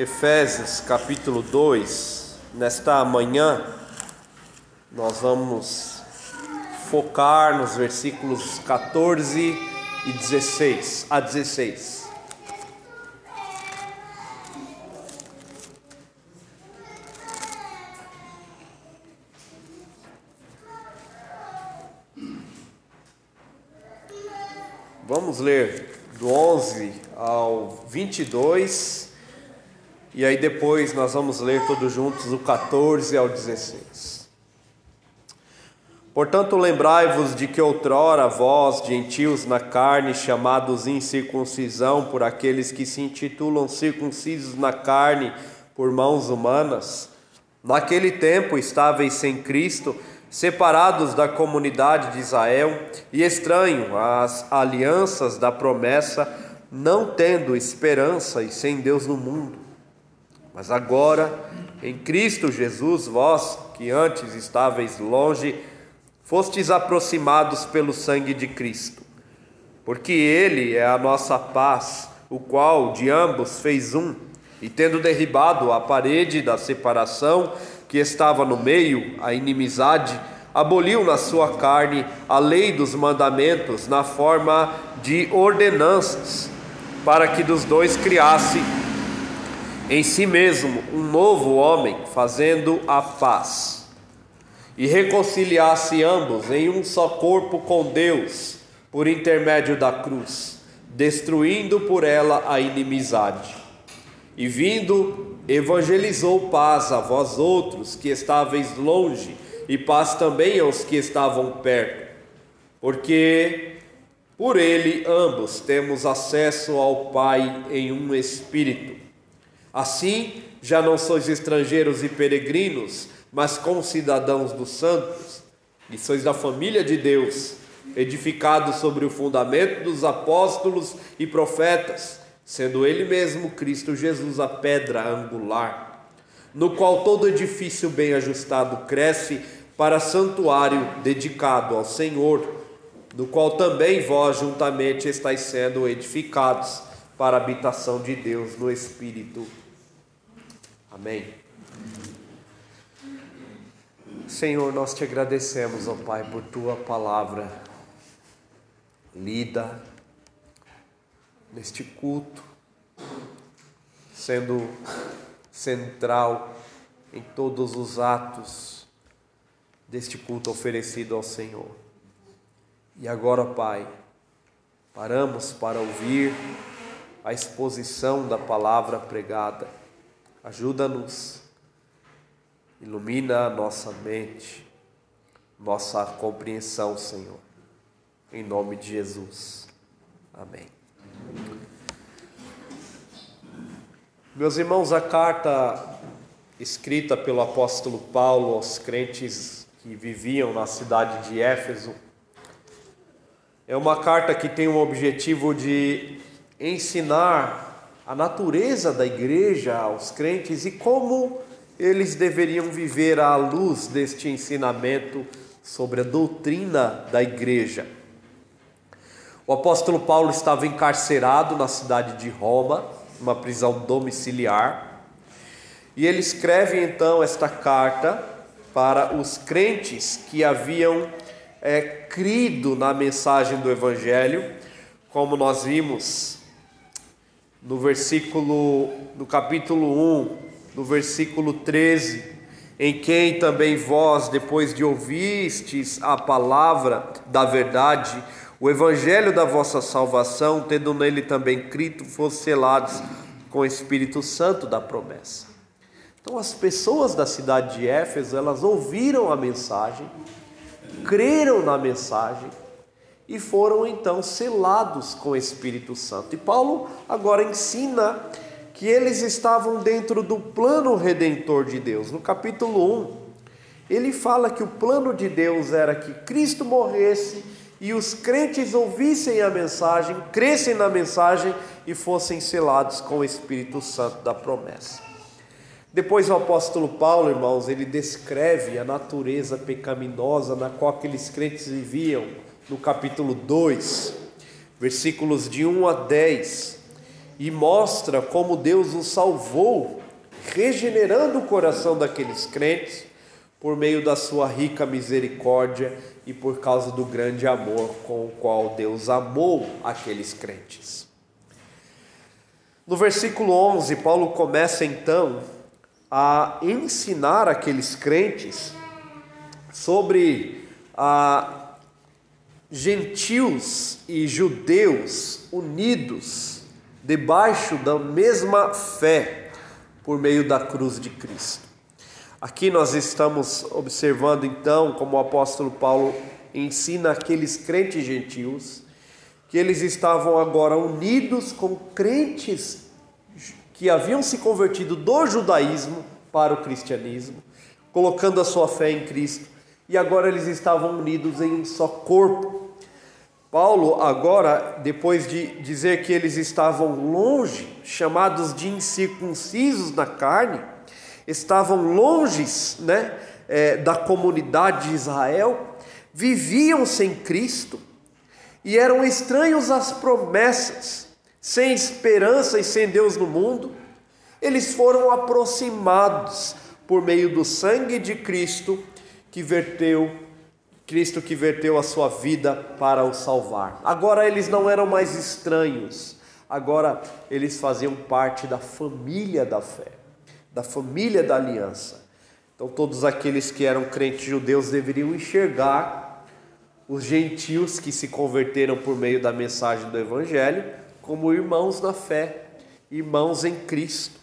Efésios capítulo 2, nesta manhã, nós vamos focar nos versículos 14 e 16 a 16. Vamos ler do 11 ao 22 e aí depois nós vamos ler todos juntos do 14 ao 16. Portanto, lembrai-vos de que outrora vós, gentios na carne, chamados incircuncisão por aqueles que se intitulam circuncisos na carne por mãos humanas, naquele tempo estáveis sem Cristo, separados da comunidade de Israel e estranho às alianças da promessa, não tendo esperança e sem Deus no mundo. Mas agora, em Cristo Jesus, vós que antes estáveis longe, fostes aproximados pelo sangue de Cristo, porque Ele é a nossa paz, o qual de ambos fez um, e tendo derribado a parede da separação que estava no meio, a inimizade, aboliu na sua carne a lei dos mandamentos na forma de ordenanças, para que dos dois criasse em si mesmo um novo homem, fazendo a paz, e reconciliasse ambos em um só corpo com Deus, por intermédio da cruz, destruindo por ela a inimizade. E vindo, evangelizou paz a vós outros que estáveis longe, e paz também aos que estavam perto, porque por ele ambos temos acesso ao Pai em um espírito. Assim, já não sois estrangeiros e peregrinos, mas concidadãos dos santos, e sois da família de Deus, edificados sobre o fundamento dos apóstolos e profetas, sendo Ele mesmo Cristo Jesus a pedra angular, no qual todo edifício bem ajustado cresce para santuário dedicado ao Senhor, no qual também vós juntamente estáis sendo edificados para a habitação de Deus no Espírito. Amém. Senhor, nós te agradecemos, ó Pai, por tua palavra lida neste culto, sendo central em todos os atos deste culto oferecido ao Senhor. E agora, Pai, paramos para ouvir a exposição da palavra pregada Ajuda-nos, ilumina a nossa mente, nossa compreensão, Senhor. Em nome de Jesus. Amém. Meus irmãos, a carta escrita pelo apóstolo Paulo aos crentes que viviam na cidade de Éfeso é uma carta que tem o objetivo de ensinar a natureza da igreja aos crentes e como eles deveriam viver à luz deste ensinamento sobre a doutrina da igreja. O apóstolo Paulo estava encarcerado na cidade de Roma, uma prisão domiciliar, e ele escreve então esta carta para os crentes que haviam é, crido na mensagem do Evangelho, como nós vimos no versículo, no capítulo 1, no versículo 13, em quem também vós, depois de ouvistes a palavra da verdade, o evangelho da vossa salvação, tendo nele também crido, fosse selados com o Espírito Santo da promessa. Então as pessoas da cidade de Éfeso, elas ouviram a mensagem, creram na mensagem e foram então selados com o Espírito Santo. E Paulo agora ensina que eles estavam dentro do plano redentor de Deus. No capítulo 1, ele fala que o plano de Deus era que Cristo morresse e os crentes ouvissem a mensagem, crescem na mensagem e fossem selados com o Espírito Santo da promessa. Depois o apóstolo Paulo, irmãos, ele descreve a natureza pecaminosa na qual aqueles crentes viviam no capítulo 2, versículos de 1 a 10. e mostra como Deus os salvou, regenerando o coração daqueles crentes por meio da sua rica misericórdia e por causa do grande amor com o qual Deus amou aqueles crentes. No versículo 11, Paulo começa então a ensinar aqueles crentes sobre a gentios e judeus unidos debaixo da mesma fé por meio da cruz de Cristo. Aqui nós estamos observando então como o apóstolo Paulo ensina aqueles crentes gentios que eles estavam agora unidos com crentes que haviam se convertido do judaísmo para o cristianismo, colocando a sua fé em Cristo, e agora eles estavam unidos em um só corpo. Paulo, agora, depois de dizer que eles estavam longe, chamados de incircuncisos na carne, estavam longes né, é, da comunidade de Israel, viviam sem Cristo e eram estranhos às promessas, sem esperança e sem Deus no mundo, eles foram aproximados por meio do sangue de Cristo que verteu Cristo que verteu a sua vida para o salvar. Agora eles não eram mais estranhos, agora eles faziam parte da família da fé da família da aliança. Então, todos aqueles que eram crentes judeus deveriam enxergar os gentios que se converteram por meio da mensagem do Evangelho como irmãos na fé, irmãos em Cristo.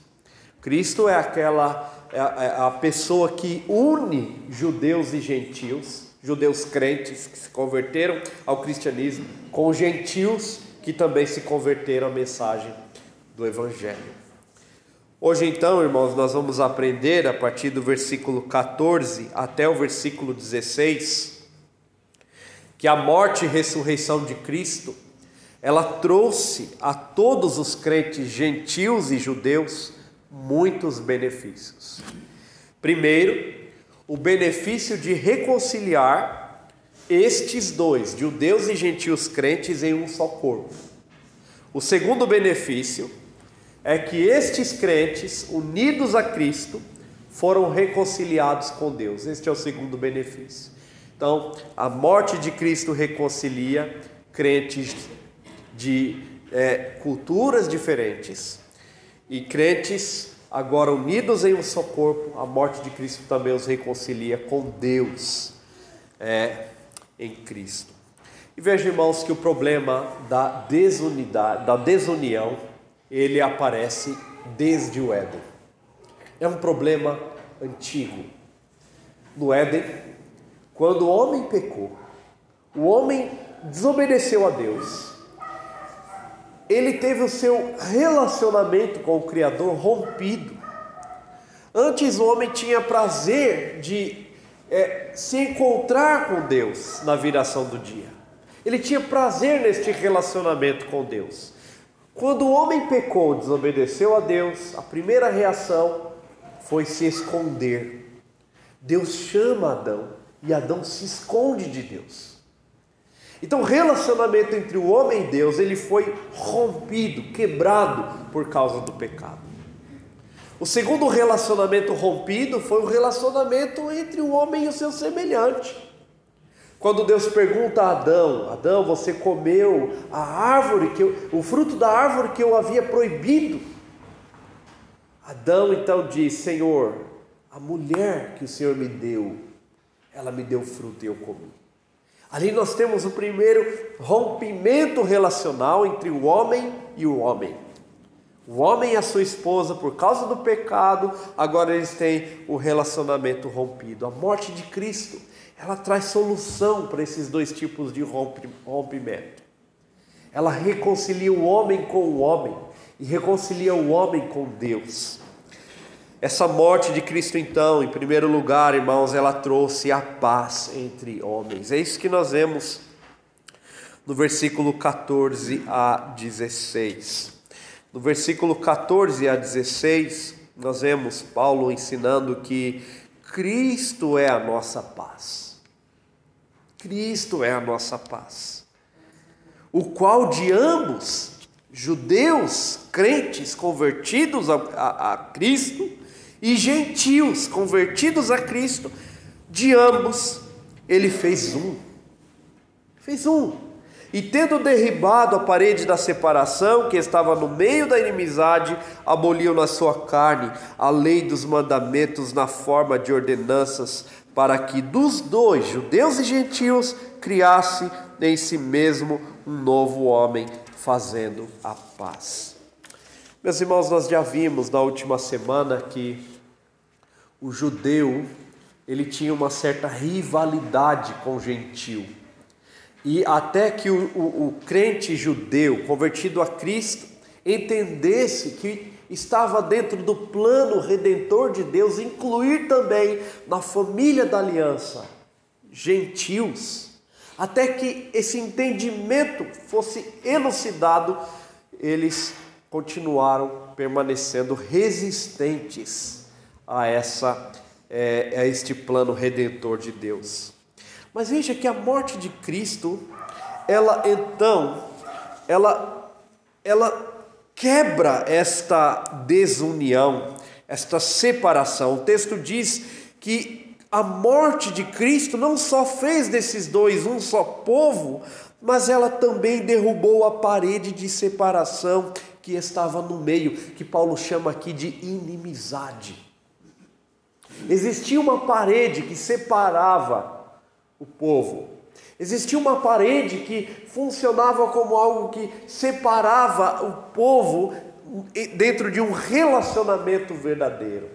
Cristo é aquela é é a pessoa que une judeus e gentios, judeus crentes que se converteram ao cristianismo, com gentios que também se converteram à mensagem do Evangelho. Hoje, então, irmãos, nós vamos aprender a partir do versículo 14 até o versículo 16 que a morte e ressurreição de Cristo ela trouxe a todos os crentes gentios e judeus muitos benefícios. Primeiro, o benefício de reconciliar estes dois, judeus e gentios crentes, em um só corpo. O segundo benefício é que estes crentes, unidos a Cristo, foram reconciliados com Deus. Este é o segundo benefício. Então, a morte de Cristo reconcilia crentes de é, culturas diferentes e crentes agora unidos em um só corpo. A morte de Cristo também os reconcilia com Deus é, em Cristo. E veja, irmãos, que o problema da desunidade, da desunião, ele aparece desde o Éden. É um problema antigo. No Éden, quando o homem pecou, o homem desobedeceu a Deus, ele teve o seu relacionamento com o Criador rompido. Antes o homem tinha prazer de é, se encontrar com Deus na viração do dia. Ele tinha prazer neste relacionamento com Deus. Quando o homem pecou, desobedeceu a Deus, a primeira reação foi se esconder. Deus chama Adão e Adão se esconde de Deus. Então, o relacionamento entre o homem e Deus, ele foi rompido, quebrado por causa do pecado. O segundo relacionamento rompido foi o relacionamento entre o homem e o seu semelhante. Quando Deus pergunta a Adão: Adão, você comeu a árvore que eu, o fruto da árvore que eu havia proibido? Adão então diz: Senhor, a mulher que o Senhor me deu, ela me deu fruto e eu comi. Ali nós temos o primeiro rompimento relacional entre o homem e o homem. O homem e a sua esposa, por causa do pecado, agora eles têm o relacionamento rompido. A morte de Cristo ela traz solução para esses dois tipos de rompimento. Ela reconcilia o homem com o homem e reconcilia o homem com Deus. Essa morte de Cristo, então, em primeiro lugar, irmãos, ela trouxe a paz entre homens. É isso que nós vemos no versículo 14 a 16. No versículo 14 a 16, nós vemos Paulo ensinando que Cristo é a nossa paz. Cristo é a nossa paz, o qual de ambos judeus, crentes convertidos a, a, a Cristo e gentios convertidos a Cristo, de ambos ele fez um. Fez um. E tendo derribado a parede da separação que estava no meio da inimizade, aboliu na sua carne a lei dos mandamentos na forma de ordenanças, para que dos dois, judeus e gentios, criasse em si mesmo um novo homem, fazendo a paz. Meus irmãos, nós já vimos na última semana que o judeu ele tinha uma certa rivalidade com o gentil. E até que o, o, o crente judeu, convertido a Cristo, entendesse que estava dentro do plano redentor de Deus incluir também na família da aliança gentios, até que esse entendimento fosse elucidado, eles continuaram permanecendo resistentes a essa é, a este plano redentor de Deus. Mas veja que a morte de Cristo, ela então, ela, ela quebra esta desunião, esta separação. O texto diz que a morte de Cristo não só fez desses dois um só povo, mas ela também derrubou a parede de separação que estava no meio, que Paulo chama aqui de inimizade. Existia uma parede que separava o povo. Existia uma parede que funcionava como algo que separava o povo dentro de um relacionamento verdadeiro.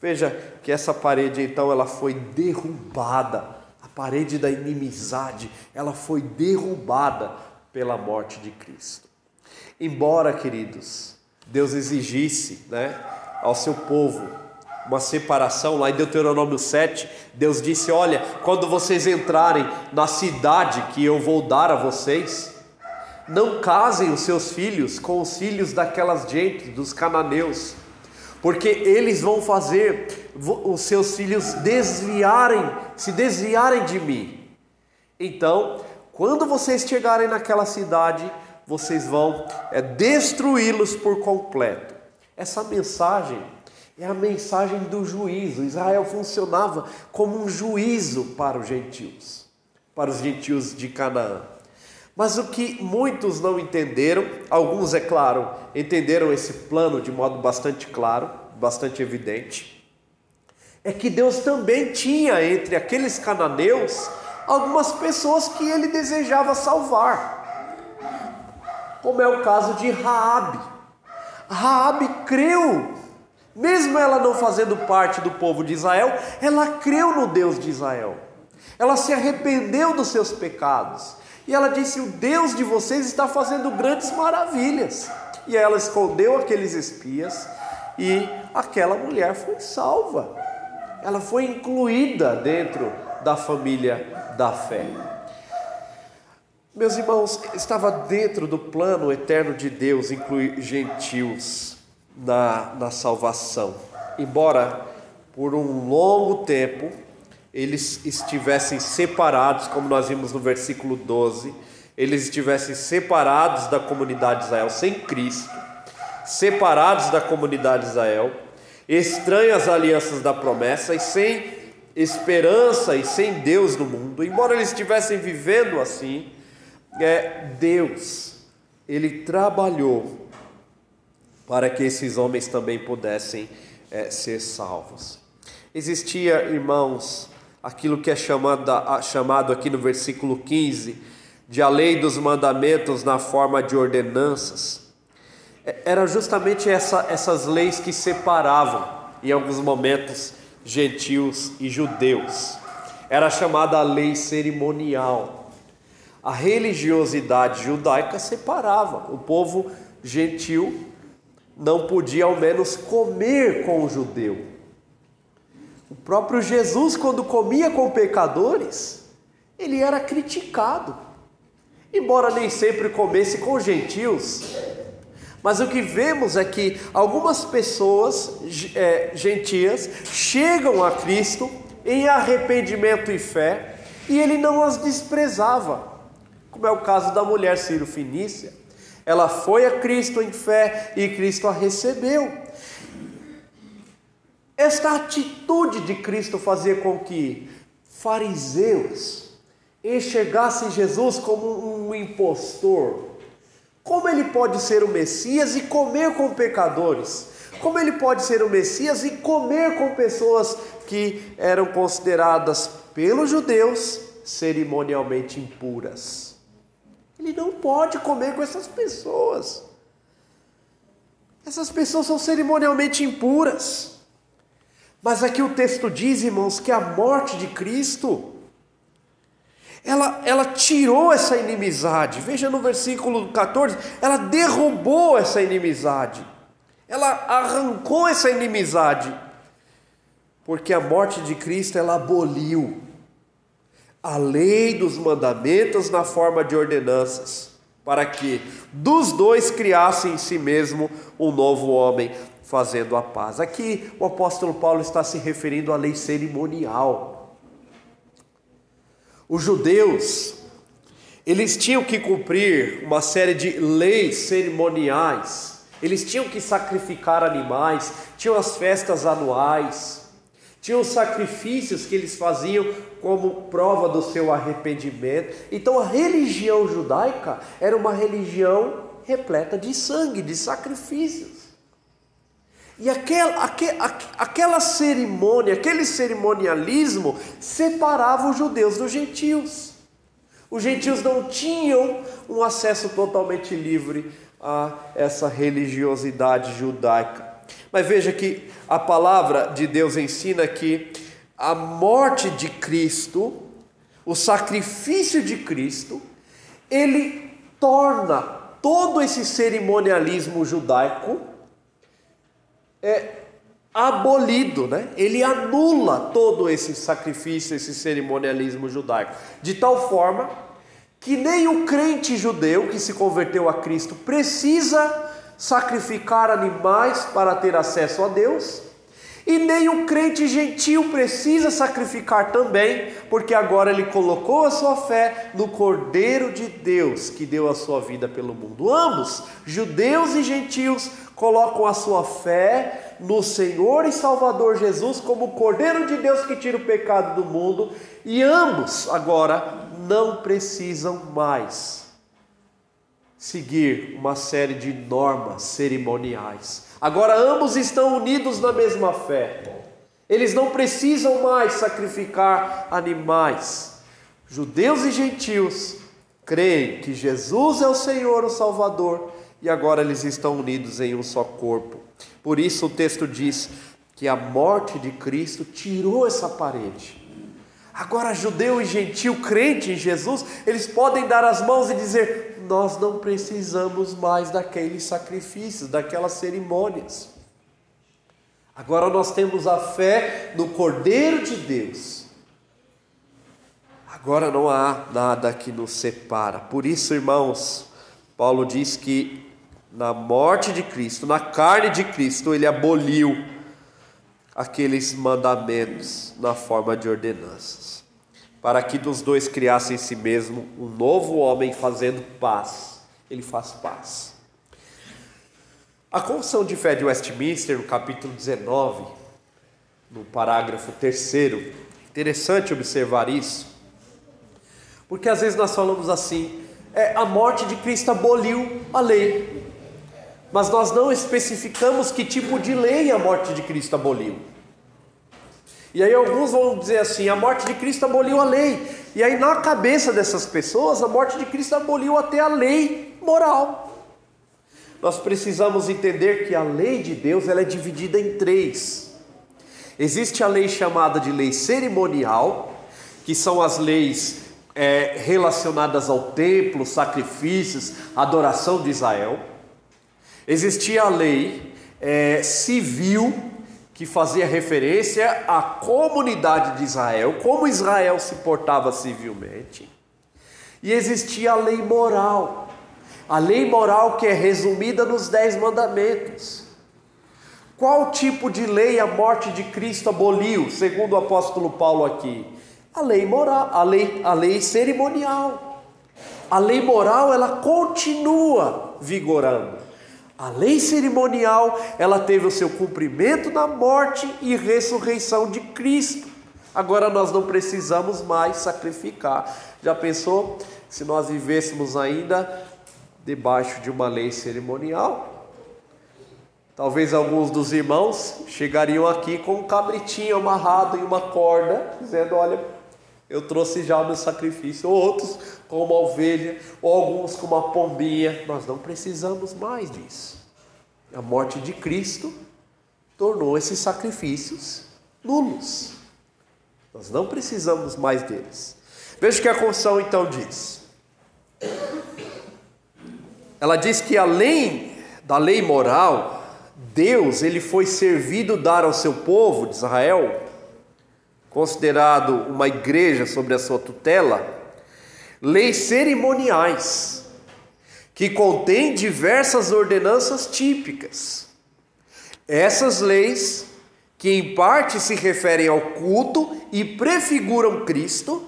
Veja que essa parede então ela foi derrubada, a parede da inimizade, ela foi derrubada pela morte de Cristo. Embora, queridos, Deus exigisse, né, ao seu povo uma separação, lá em Deuteronômio 7, Deus disse: Olha, quando vocês entrarem na cidade que eu vou dar a vocês, não casem os seus filhos com os filhos daquelas gentes, dos cananeus, porque eles vão fazer os seus filhos desviarem, se desviarem de mim. Então, quando vocês chegarem naquela cidade, vocês vão é, destruí-los por completo. Essa mensagem é a mensagem do juízo. Israel funcionava como um juízo para os gentios, para os gentios de Canaã. Mas o que muitos não entenderam, alguns, é claro, entenderam esse plano de modo bastante claro, bastante evidente, é que Deus também tinha entre aqueles cananeus algumas pessoas que ele desejava salvar. Como é o caso de Raabe. Raabe creu mesmo ela não fazendo parte do povo de Israel, ela creu no Deus de Israel. Ela se arrependeu dos seus pecados. E ela disse: O Deus de vocês está fazendo grandes maravilhas. E ela escondeu aqueles espias e aquela mulher foi salva. Ela foi incluída dentro da família da fé. Meus irmãos, estava dentro do plano eterno de Deus incluir gentios na, na salvação. Embora por um longo tempo eles estivessem separados, como nós vimos no versículo 12, eles estivessem separados da comunidade de Israel sem Cristo, separados da comunidade de Israel, estranhas alianças da promessa e sem esperança e sem Deus no mundo, embora eles estivessem vivendo assim, é, Deus, Ele trabalhou para que esses homens também pudessem é, ser salvos. Existia, irmãos, aquilo que é chamado, chamado aqui no versículo 15, de a lei dos mandamentos na forma de ordenanças. É, era justamente essa, essas leis que separavam, em alguns momentos, gentios e judeus. Era chamada a lei cerimonial. A religiosidade judaica separava o povo gentil não podia ao menos comer com o judeu. O próprio Jesus, quando comia com pecadores, ele era criticado, embora nem sempre comesse com gentios. Mas o que vemos é que algumas pessoas é, gentias chegam a Cristo em arrependimento e fé e ele não as desprezava, como é o caso da mulher Ciro Finícia Ela foi a Cristo em fé e Cristo a recebeu. Esta atitude de Cristo fazia com que fariseus enxergassem Jesus como um impostor. Como ele pode ser o Messias e comer com pecadores? Como ele pode ser o Messias e comer com pessoas que eram consideradas pelos judeus cerimonialmente impuras? Ele não pode comer com essas pessoas. Essas pessoas são cerimonialmente impuras. Mas aqui o texto diz, irmãos, que a morte de Cristo, ela, ela tirou essa inimizade. Veja no versículo 14, ela derrubou essa inimizade. Ela arrancou essa inimizade. Porque a morte de Cristo, ela aboliu a lei dos mandamentos na forma de ordenanças, para que dos dois criasse em si mesmo um novo homem, fazendo a paz. Aqui o apóstolo Paulo está se referindo à lei cerimonial. Os judeus, eles tinham que cumprir uma série de leis cerimoniais, eles tinham que sacrificar animais, tinham as festas anuais, tinham os sacrifícios que eles faziam como prova do seu arrependimento. Então a religião judaica era uma religião repleta de sangue, de sacrifícios. E aquela, aquela, aquela cerimônia, aquele cerimonialismo separava os judeus dos gentios. Os gentios não tinham um acesso totalmente livre a essa religiosidade judaica. Mas veja que a palavra de Deus ensina que a morte de Cristo, o sacrifício de Cristo, ele torna todo esse cerimonialismo judaico é, abolido, né? Ele anula todo esse sacrifício, esse cerimonialismo judaico, de tal forma que nem o crente judeu que se converteu a Cristo precisa sacrificar animais para ter acesso a Deus, e nem o crente gentil precisa sacrificar também, porque agora ele colocou a sua fé no Cordeiro de Deus que deu a sua vida pelo mundo. Ambos, judeus e gentios, colocam a sua fé no Senhor e Salvador Jesus como Cordeiro de Deus que tira o pecado do mundo, e ambos agora não precisam mais seguir uma série de normas cerimoniais. Agora ambos estão unidos na mesma fé. Eles não precisam mais sacrificar animais. Judeus e gentios creem que Jesus é o Senhor, o Salvador, e agora eles estão unidos em um só corpo. Por isso o texto diz que a morte de Cristo tirou essa parede. Agora, judeu e gentil crente em Jesus, eles podem dar as mãos e dizer: nós não precisamos mais daqueles sacrifícios, daquelas cerimônias. Agora nós temos a fé no Cordeiro de Deus. Agora não há nada que nos separa. Por isso, irmãos, Paulo diz que na morte de Cristo, na carne de Cristo, ele aboliu aqueles mandamentos na forma de ordenanças para que dos dois criasse em si mesmo um novo homem fazendo paz. Ele faz paz. A Confissão de Fé de Westminster, no capítulo 19, no parágrafo 3, interessante observar isso, porque às vezes nós falamos assim: é, a morte de Cristo aboliu a lei, mas nós não especificamos que tipo de lei a morte de Cristo aboliu. E aí alguns vão dizer assim: a morte de Cristo aboliu a lei. E aí na cabeça dessas pessoas, a morte de Cristo aboliu até a lei moral. Nós precisamos entender que a lei de Deus ela é dividida em três. Existe a lei chamada de lei cerimonial, que são as leis é, relacionadas ao templo, sacrifícios, adoração de Israel. Existia a lei é, civil, que fazia referência à comunidade de Israel, como Israel se portava civilmente. E existia a lei moral, a lei moral que é resumida nos Dez Mandamentos. Qual tipo de lei a morte de Cristo aboliu, segundo o apóstolo Paulo aqui? A lei moral, a lei, a lei cerimonial. A lei moral ela continua vigorando. A lei cerimonial, ela teve o seu cumprimento na morte e ressurreição de Cristo. Agora nós não precisamos mais sacrificar. Já pensou se nós vivêssemos ainda debaixo de uma lei cerimonial? Talvez alguns dos irmãos chegariam aqui com um cabritinho amarrado em uma corda, dizendo: Olha, eu trouxe já o meu sacrifício. Ou outros com uma ovelha, ou alguns com uma pombinha. Nós não precisamos mais disso. A morte de Cristo tornou esses sacrifícios nulos. Nós não precisamos mais deles. Veja o que a confissão então diz. Ela diz que além da lei moral, Deus ele foi servido dar ao seu povo de Israel, considerado uma igreja sobre a sua tutela, leis cerimoniais que contêm diversas ordenanças típicas. Essas leis que em parte se referem ao culto e prefiguram Cristo,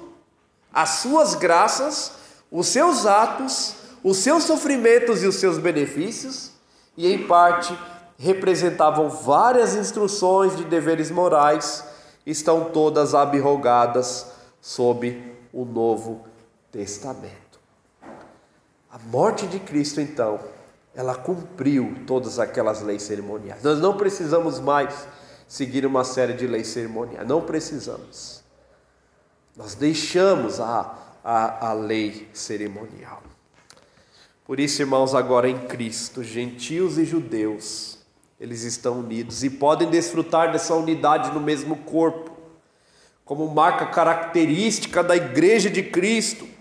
as suas graças, os seus atos, os seus sofrimentos e os seus benefícios, e em parte representavam várias instruções de deveres morais, estão todas abrogadas sob o Novo Testamento. A morte de Cristo, então, ela cumpriu todas aquelas leis cerimoniais. Nós não precisamos mais seguir uma série de leis cerimoniais. Não precisamos. Nós deixamos a, a, a lei cerimonial. Por isso, irmãos, agora em Cristo, gentios e judeus, eles estão unidos e podem desfrutar dessa unidade no mesmo corpo, como marca característica da igreja de Cristo,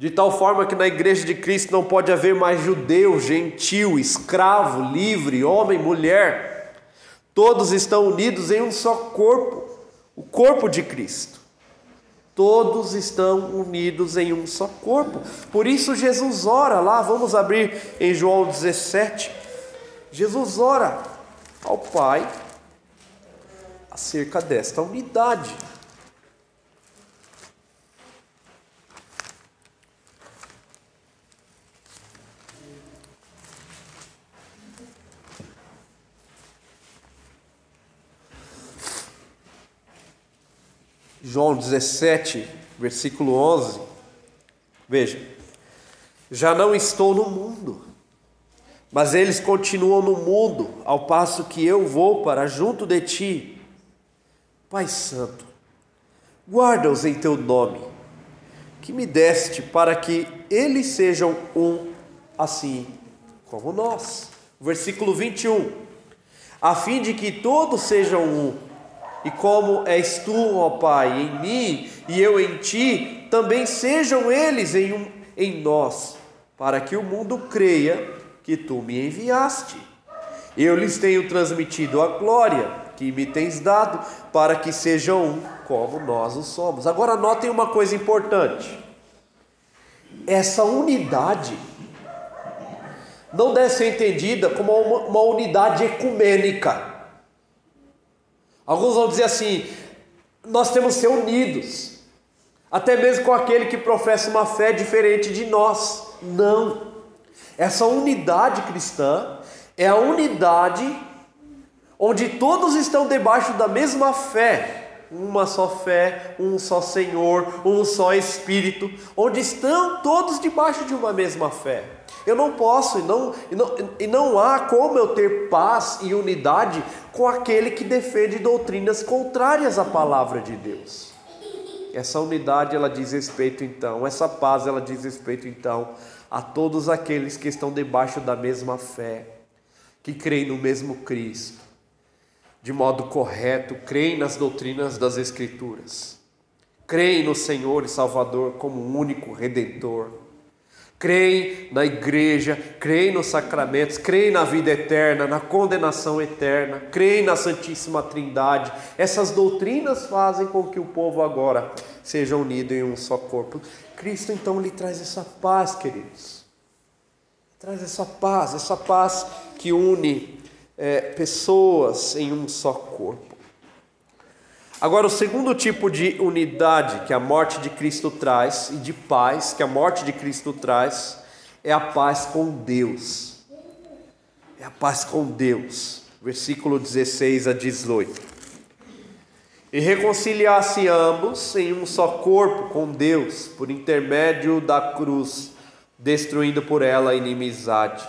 de tal forma que na igreja de Cristo não pode haver mais judeu, gentil, escravo, livre, homem, mulher Todos estão unidos em um só corpo, o corpo de Cristo. Todos estão unidos em um só corpo. Por isso Jesus ora lá, vamos abrir em João 17. Jesus ora ao Pai acerca desta unidade. João 17, versículo 11. Veja: Já não estou no mundo, mas eles continuam no mundo, ao passo que eu vou para junto de ti. Pai Santo, guarda-os em teu nome, que me deste, para que eles sejam um, assim como nós. Versículo 21. A fim de que todos sejam um e como és tu, ó Pai, em mim e eu em ti, também sejam eles em, um, em nós, para que o mundo creia que tu me enviaste. Eu lhes tenho transmitido a glória que me tens dado, para que sejam um como nós o somos. Agora notem uma coisa importante. Essa unidade não deve ser entendida como uma, uma unidade ecumênica. Alguns vão dizer assim: nós temos que ser unidos, até mesmo com aquele que professa uma fé diferente de nós. Não. Essa unidade cristã é a unidade onde todos estão debaixo da mesma fé, uma só fé, um só Senhor, um só Espírito, onde estão todos debaixo de uma mesma fé. Eu não posso e não, e não, e não há como eu ter paz e unidade com aquele que defende doutrinas contrárias à palavra de Deus. Essa unidade ela diz respeito então, essa paz ela diz respeito então a todos aqueles que estão debaixo da mesma fé, que creem no mesmo Cristo, de modo correto, creem nas doutrinas das Escrituras, creem no Senhor e Salvador como único redentor creem na igreja, creem nos sacramentos, creem na vida eterna, na condenação eterna, creem na Santíssima Trindade. Essas doutrinas fazem com que o povo agora seja unido em um só corpo. Cristo então lhe traz essa paz, queridos. Traz essa paz, essa paz que une é, pessoas em um só corpo. Agora, o segundo tipo de unidade que a morte de Cristo traz e de paz que a morte de Cristo traz é a paz com Deus. É a paz com Deus. Versículo 16 a 18. E reconciliasse ambos em um só corpo com Deus, por intermédio da cruz, destruindo por ela a inimizade.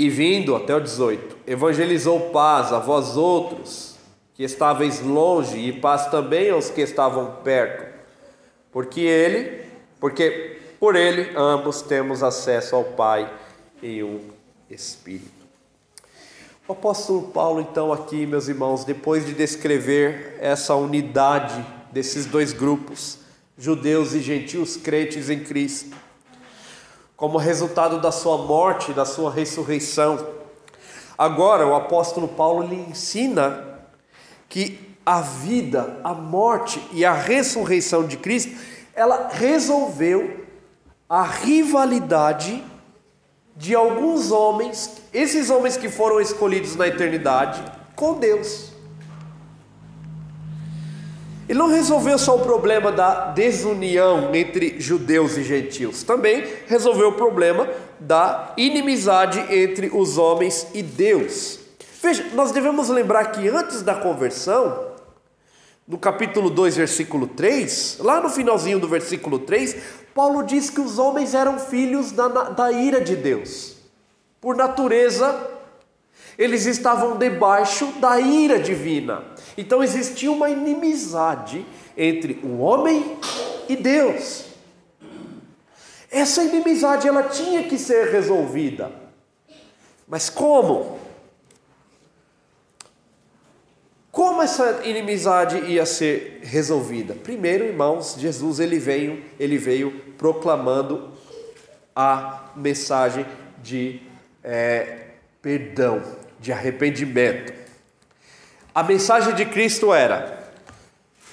E vindo até o 18, evangelizou paz a vós outros, que estáveis longe, e paz também aos que estavam perto, porque ele, porque por ele ambos temos acesso ao Pai em um Espírito. O apóstolo Paulo, então, aqui, meus irmãos, depois de descrever essa unidade desses dois grupos, judeus e gentios crentes em Cristo, como resultado da sua morte, da sua ressurreição. Agora, o apóstolo Paulo lhe ensina que a vida, a morte e a ressurreição de Cristo, ela resolveu a rivalidade de alguns homens, esses homens que foram escolhidos na eternidade, com Deus. Ele não resolveu só o problema da desunião entre judeus e gentios, também resolveu o problema da inimizade entre os homens e Deus. Veja, nós devemos lembrar que antes da conversão, no capítulo 2, versículo 3, lá no finalzinho do versículo 3, Paulo diz que os homens eram filhos da, da ira de Deus. Por natureza, eles estavam debaixo da ira divina. Então existia uma inimizade entre o homem e Deus. Essa inimizade ela tinha que ser resolvida. Mas como? Como essa inimizade ia ser resolvida? Primeiro, irmãos, Jesus ele veio, ele veio proclamando a mensagem de é, perdão, de arrependimento. A mensagem de Cristo era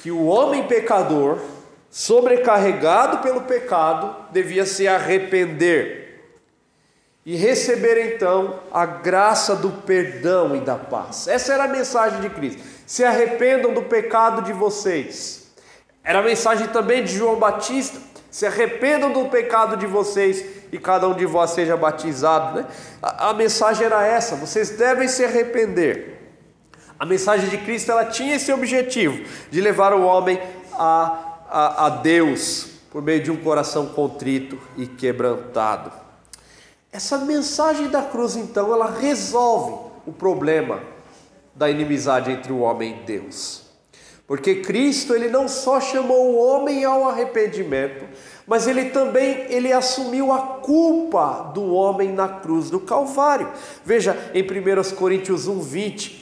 que o homem pecador, sobrecarregado pelo pecado, devia se arrepender e receber então a graça do perdão e da paz. Essa era a mensagem de Cristo. Se arrependam do pecado de vocês. Era a mensagem também de João Batista. Se arrependam do pecado de vocês e cada um de vós seja batizado. Né? A, a mensagem era essa: vocês devem se arrepender. A mensagem de Cristo ela tinha esse objetivo de levar o homem a, a, a Deus por meio de um coração contrito e quebrantado. Essa mensagem da cruz, então, ela resolve o problema da inimizade entre o homem e Deus. Porque Cristo, ele não só chamou o homem ao arrependimento, mas ele também ele assumiu a culpa do homem na cruz do Calvário. Veja em 1 Coríntios 1, 20,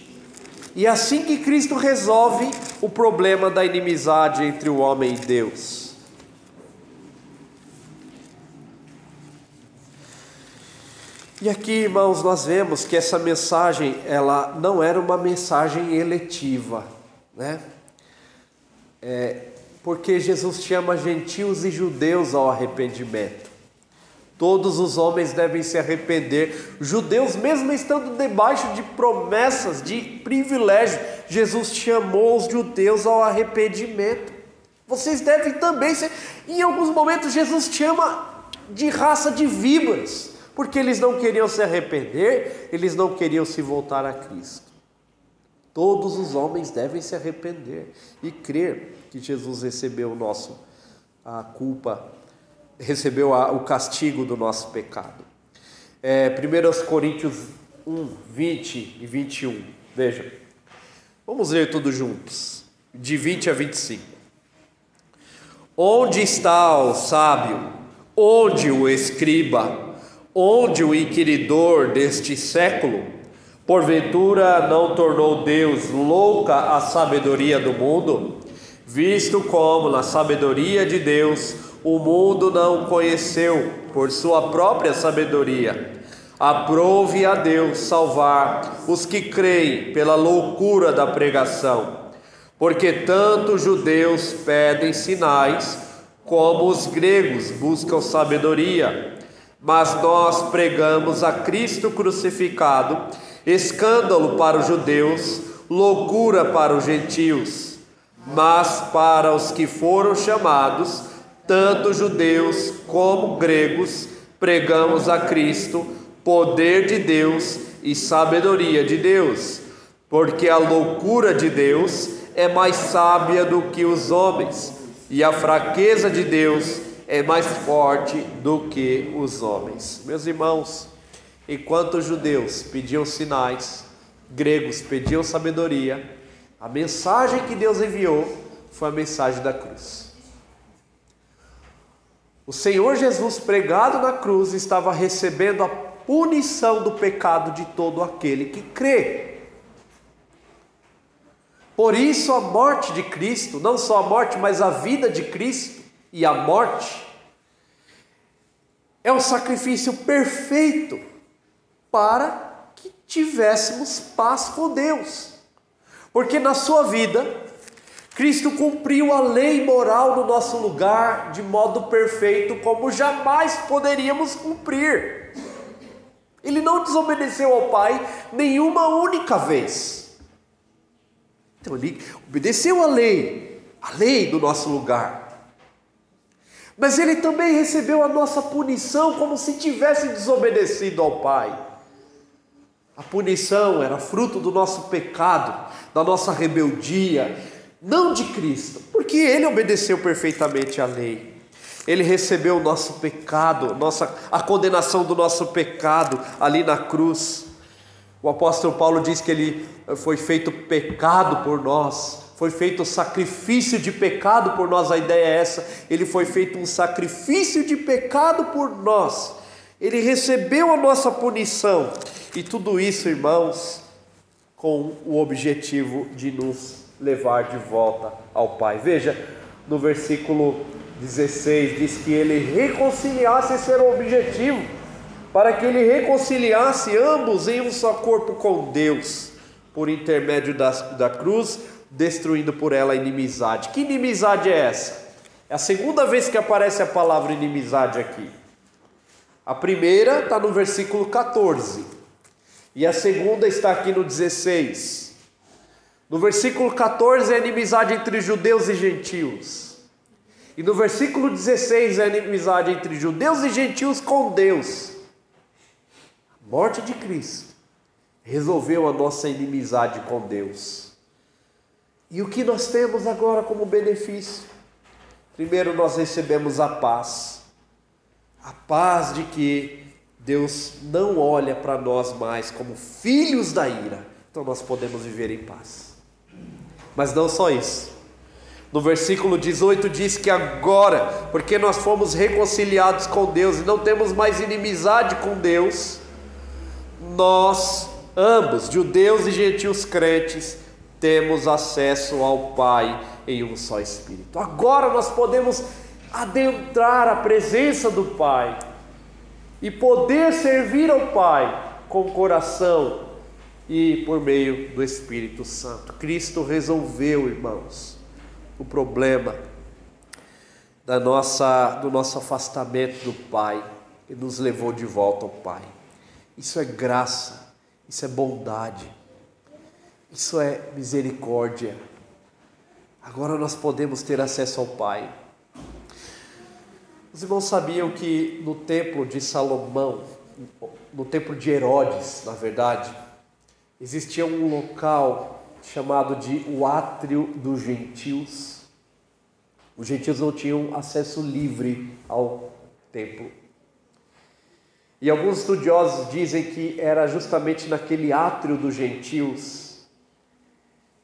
e é assim que Cristo resolve o problema da inimizade entre o homem e Deus. E aqui, irmãos, nós vemos que essa mensagem, ela não era uma mensagem eletiva, né? É, porque Jesus chama gentios e judeus ao arrependimento. Todos os homens devem se arrepender. Judeus, mesmo estando debaixo de promessas, de privilégio, Jesus chamou os judeus ao arrependimento. Vocês devem também ser. Em alguns momentos, Jesus chama de raça de víboras, porque eles não queriam se arrepender, eles não queriam se voltar a Cristo. Todos os homens devem se arrepender e crer que Jesus recebeu nosso a culpa recebeu a, o castigo do nosso pecado. É, 1 Coríntios 1, 20 e 21. Veja. Vamos ler tudo juntos. De 20 a 25. Onde está o sábio? Onde o escriba? Onde o inquiridor deste século? Porventura não tornou Deus louca a sabedoria do mundo? Visto como na sabedoria de Deus o mundo não conheceu por sua própria sabedoria. Aprove a Deus salvar os que creem pela loucura da pregação, porque tanto os judeus pedem sinais, como os gregos buscam sabedoria. Mas nós pregamos a Cristo crucificado, escândalo para os judeus, loucura para os gentios, mas para os que foram chamados, tanto judeus como gregos, pregamos a Cristo, poder de Deus e sabedoria de Deus, porque a loucura de Deus é mais sábia do que os homens, e a fraqueza de Deus é mais forte do que os homens. Meus irmãos, enquanto os judeus pediam sinais, gregos pediam sabedoria, a mensagem que Deus enviou foi a mensagem da cruz. O Senhor Jesus pregado na cruz estava recebendo a punição do pecado de todo aquele que crê. Por isso, a morte de Cristo, não só a morte, mas a vida de Cristo e a morte, é o sacrifício perfeito para que tivéssemos paz com Deus. Porque na sua vida, Cristo cumpriu a lei moral no nosso lugar de modo perfeito, como jamais poderíamos cumprir. Ele não desobedeceu ao Pai nenhuma única vez. Então ele obedeceu a lei, a lei do nosso lugar. Mas ele também recebeu a nossa punição como se tivesse desobedecido ao Pai. A punição era fruto do nosso pecado, da nossa rebeldia, não de Cristo, porque ele obedeceu perfeitamente à lei. Ele recebeu o nosso pecado, nossa, a condenação do nosso pecado ali na cruz. O apóstolo Paulo diz que ele foi feito pecado por nós, foi feito sacrifício de pecado por nós. A ideia é essa: ele foi feito um sacrifício de pecado por nós. Ele recebeu a nossa punição, e tudo isso, irmãos, com o objetivo de nos levar de volta ao Pai. Veja, no versículo 16 diz que ele reconciliasse, esse era o objetivo, para que ele reconciliasse ambos em um só corpo com Deus, por intermédio da, da cruz, destruindo por ela a inimizade. Que inimizade é essa? É a segunda vez que aparece a palavra inimizade aqui. A primeira está no versículo 14, e a segunda está aqui no 16. No versículo 14 é inimizade entre judeus e gentios. E no versículo 16 é inimizade entre judeus e gentios com Deus. A morte de Cristo resolveu a nossa inimizade com Deus. E o que nós temos agora como benefício? Primeiro, nós recebemos a paz. A paz de que Deus não olha para nós mais como filhos da ira, então nós podemos viver em paz. Mas não só isso. No versículo 18 diz que agora, porque nós fomos reconciliados com Deus e não temos mais inimizade com Deus, nós, ambos, judeus e gentios crentes, temos acesso ao Pai em um só Espírito. Agora nós podemos adentrar a presença do Pai e poder servir ao Pai com coração e por meio do Espírito Santo. Cristo resolveu, irmãos, o problema da nossa, do nosso afastamento do Pai e nos levou de volta ao Pai. Isso é graça, isso é bondade, isso é misericórdia. Agora nós podemos ter acesso ao Pai. Os irmãos sabiam que no templo de Salomão, no templo de Herodes, na verdade, existia um local chamado de o átrio dos gentios. Os gentios não tinham acesso livre ao templo. E alguns estudiosos dizem que era justamente naquele átrio dos gentios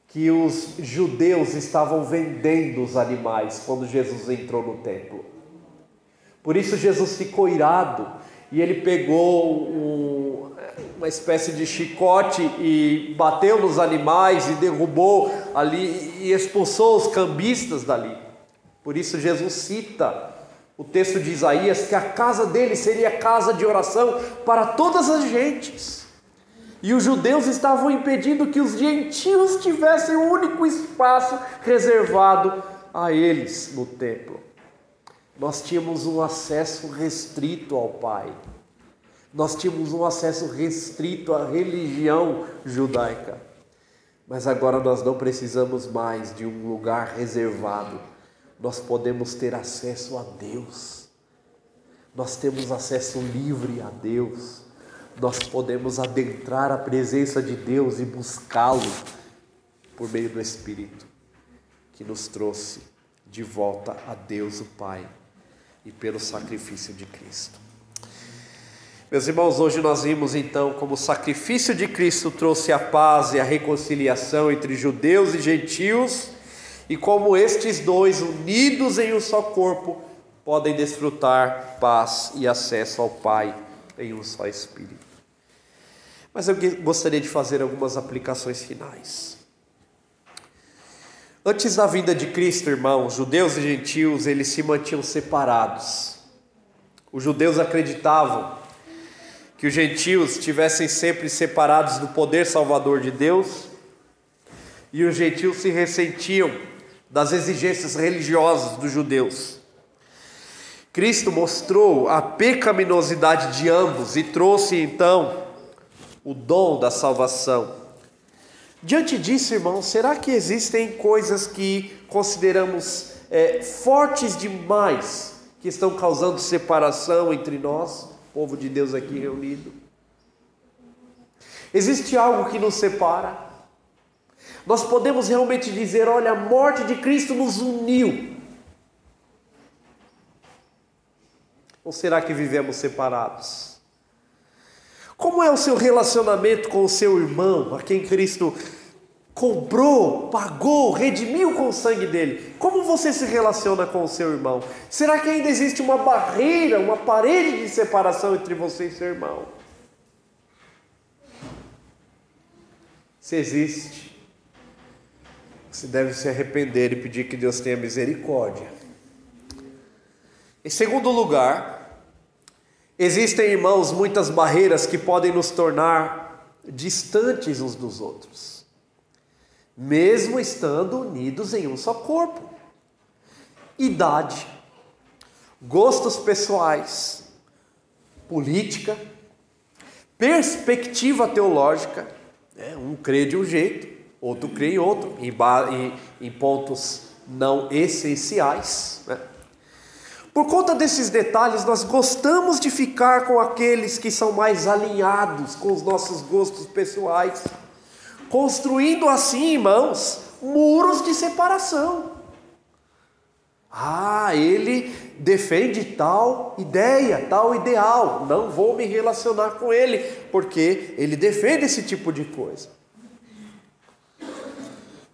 que os judeus estavam vendendo os animais quando Jesus entrou no templo. Por isso Jesus ficou irado e ele pegou um, uma espécie de chicote e bateu nos animais e derrubou ali e expulsou os cambistas dali. Por isso Jesus cita o texto de Isaías que a casa dele seria casa de oração para todas as gentes. E os judeus estavam impedindo que os gentios tivessem o único espaço reservado a eles no templo. Nós tínhamos um acesso restrito ao Pai. Nós tínhamos um acesso restrito à religião judaica. Mas agora nós não precisamos mais de um lugar reservado. nós podemos ter acesso a Deus. Nós temos acesso livre a Deus. Nós podemos adentrar a presença de Deus e buscá-lo por meio do Espírito que nos trouxe de volta a Deus o Pai e pelo sacrifício de Cristo. Meus irmãos, hoje nós vimos então como o sacrifício de Cristo trouxe a paz e a reconciliação entre judeus e gentios, e como estes dois, unidos em um só corpo, podem desfrutar paz e acesso ao Pai em um só Espírito. Mas eu gostaria de fazer algumas aplicações finais. Antes da vinda de Cristo, irmãos, judeus e gentios, eles se mantinham separados. Os judeus acreditavam que os gentios estivessem sempre separados do poder salvador de Deus, e os gentios se ressentiam das exigências religiosas dos judeus. Cristo mostrou a pecaminosidade de ambos e trouxe então o dom da salvação. Diante disso, irmãos, será que existem coisas que consideramos é, fortes demais que estão causando separação entre nós, povo de Deus aqui reunido? Existe algo que nos separa? Nós podemos realmente dizer: olha, a morte de Cristo nos uniu. Ou será que vivemos separados? Como é o seu relacionamento com o seu irmão, a quem Cristo comprou, pagou, redimiu com o sangue dele? Como você se relaciona com o seu irmão? Será que ainda existe uma barreira, uma parede de separação entre você e seu irmão? Se existe, você deve se arrepender e pedir que Deus tenha misericórdia. Em segundo lugar, Existem, irmãos, muitas barreiras que podem nos tornar distantes uns dos outros, mesmo estando unidos em um só corpo. Idade, gostos pessoais, política, perspectiva teológica. Né? Um crê de um jeito, outro crê em outro, em, em, em pontos não essenciais. Né? Por conta desses detalhes, nós gostamos de ficar com aqueles que são mais alinhados com os nossos gostos pessoais, construindo assim, irmãos, muros de separação. Ah, ele defende tal ideia, tal ideal, não vou me relacionar com ele, porque ele defende esse tipo de coisa.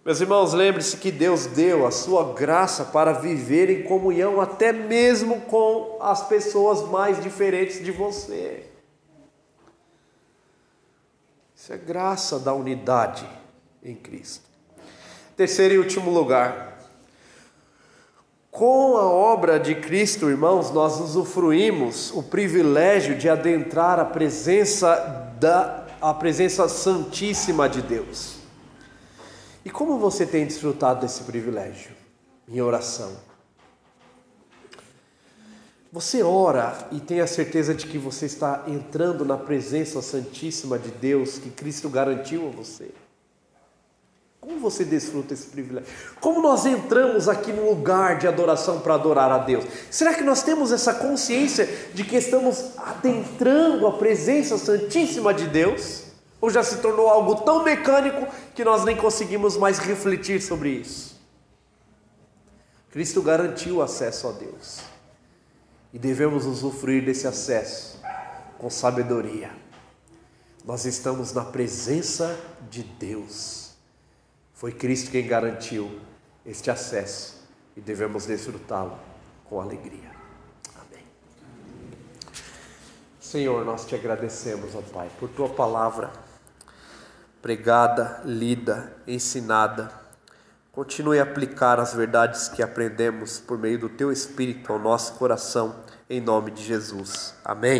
Meus irmãos, lembre-se que Deus deu a sua graça para viver em comunhão até mesmo com as pessoas mais diferentes de você. Isso é graça da unidade em Cristo. Terceiro e último lugar, com a obra de Cristo, irmãos, nós usufruímos o privilégio de adentrar a presença da a presença santíssima de Deus. E como você tem desfrutado desse privilégio em oração? Você ora e tem a certeza de que você está entrando na presença santíssima de Deus que Cristo garantiu a você? Como você desfruta esse privilégio? Como nós entramos aqui no lugar de adoração para adorar a Deus? Será que nós temos essa consciência de que estamos adentrando a presença santíssima de Deus? Ou já se tornou algo tão mecânico que nós nem conseguimos mais refletir sobre isso? Cristo garantiu acesso a Deus e devemos usufruir desse acesso com sabedoria. Nós estamos na presença de Deus. Foi Cristo quem garantiu este acesso e devemos desfrutá-lo com alegria. Amém. Senhor, nós te agradecemos, ó Pai, por tua palavra pregada, lida, ensinada. Continue a aplicar as verdades que aprendemos por meio do teu Espírito ao nosso coração, em nome de Jesus. Amém.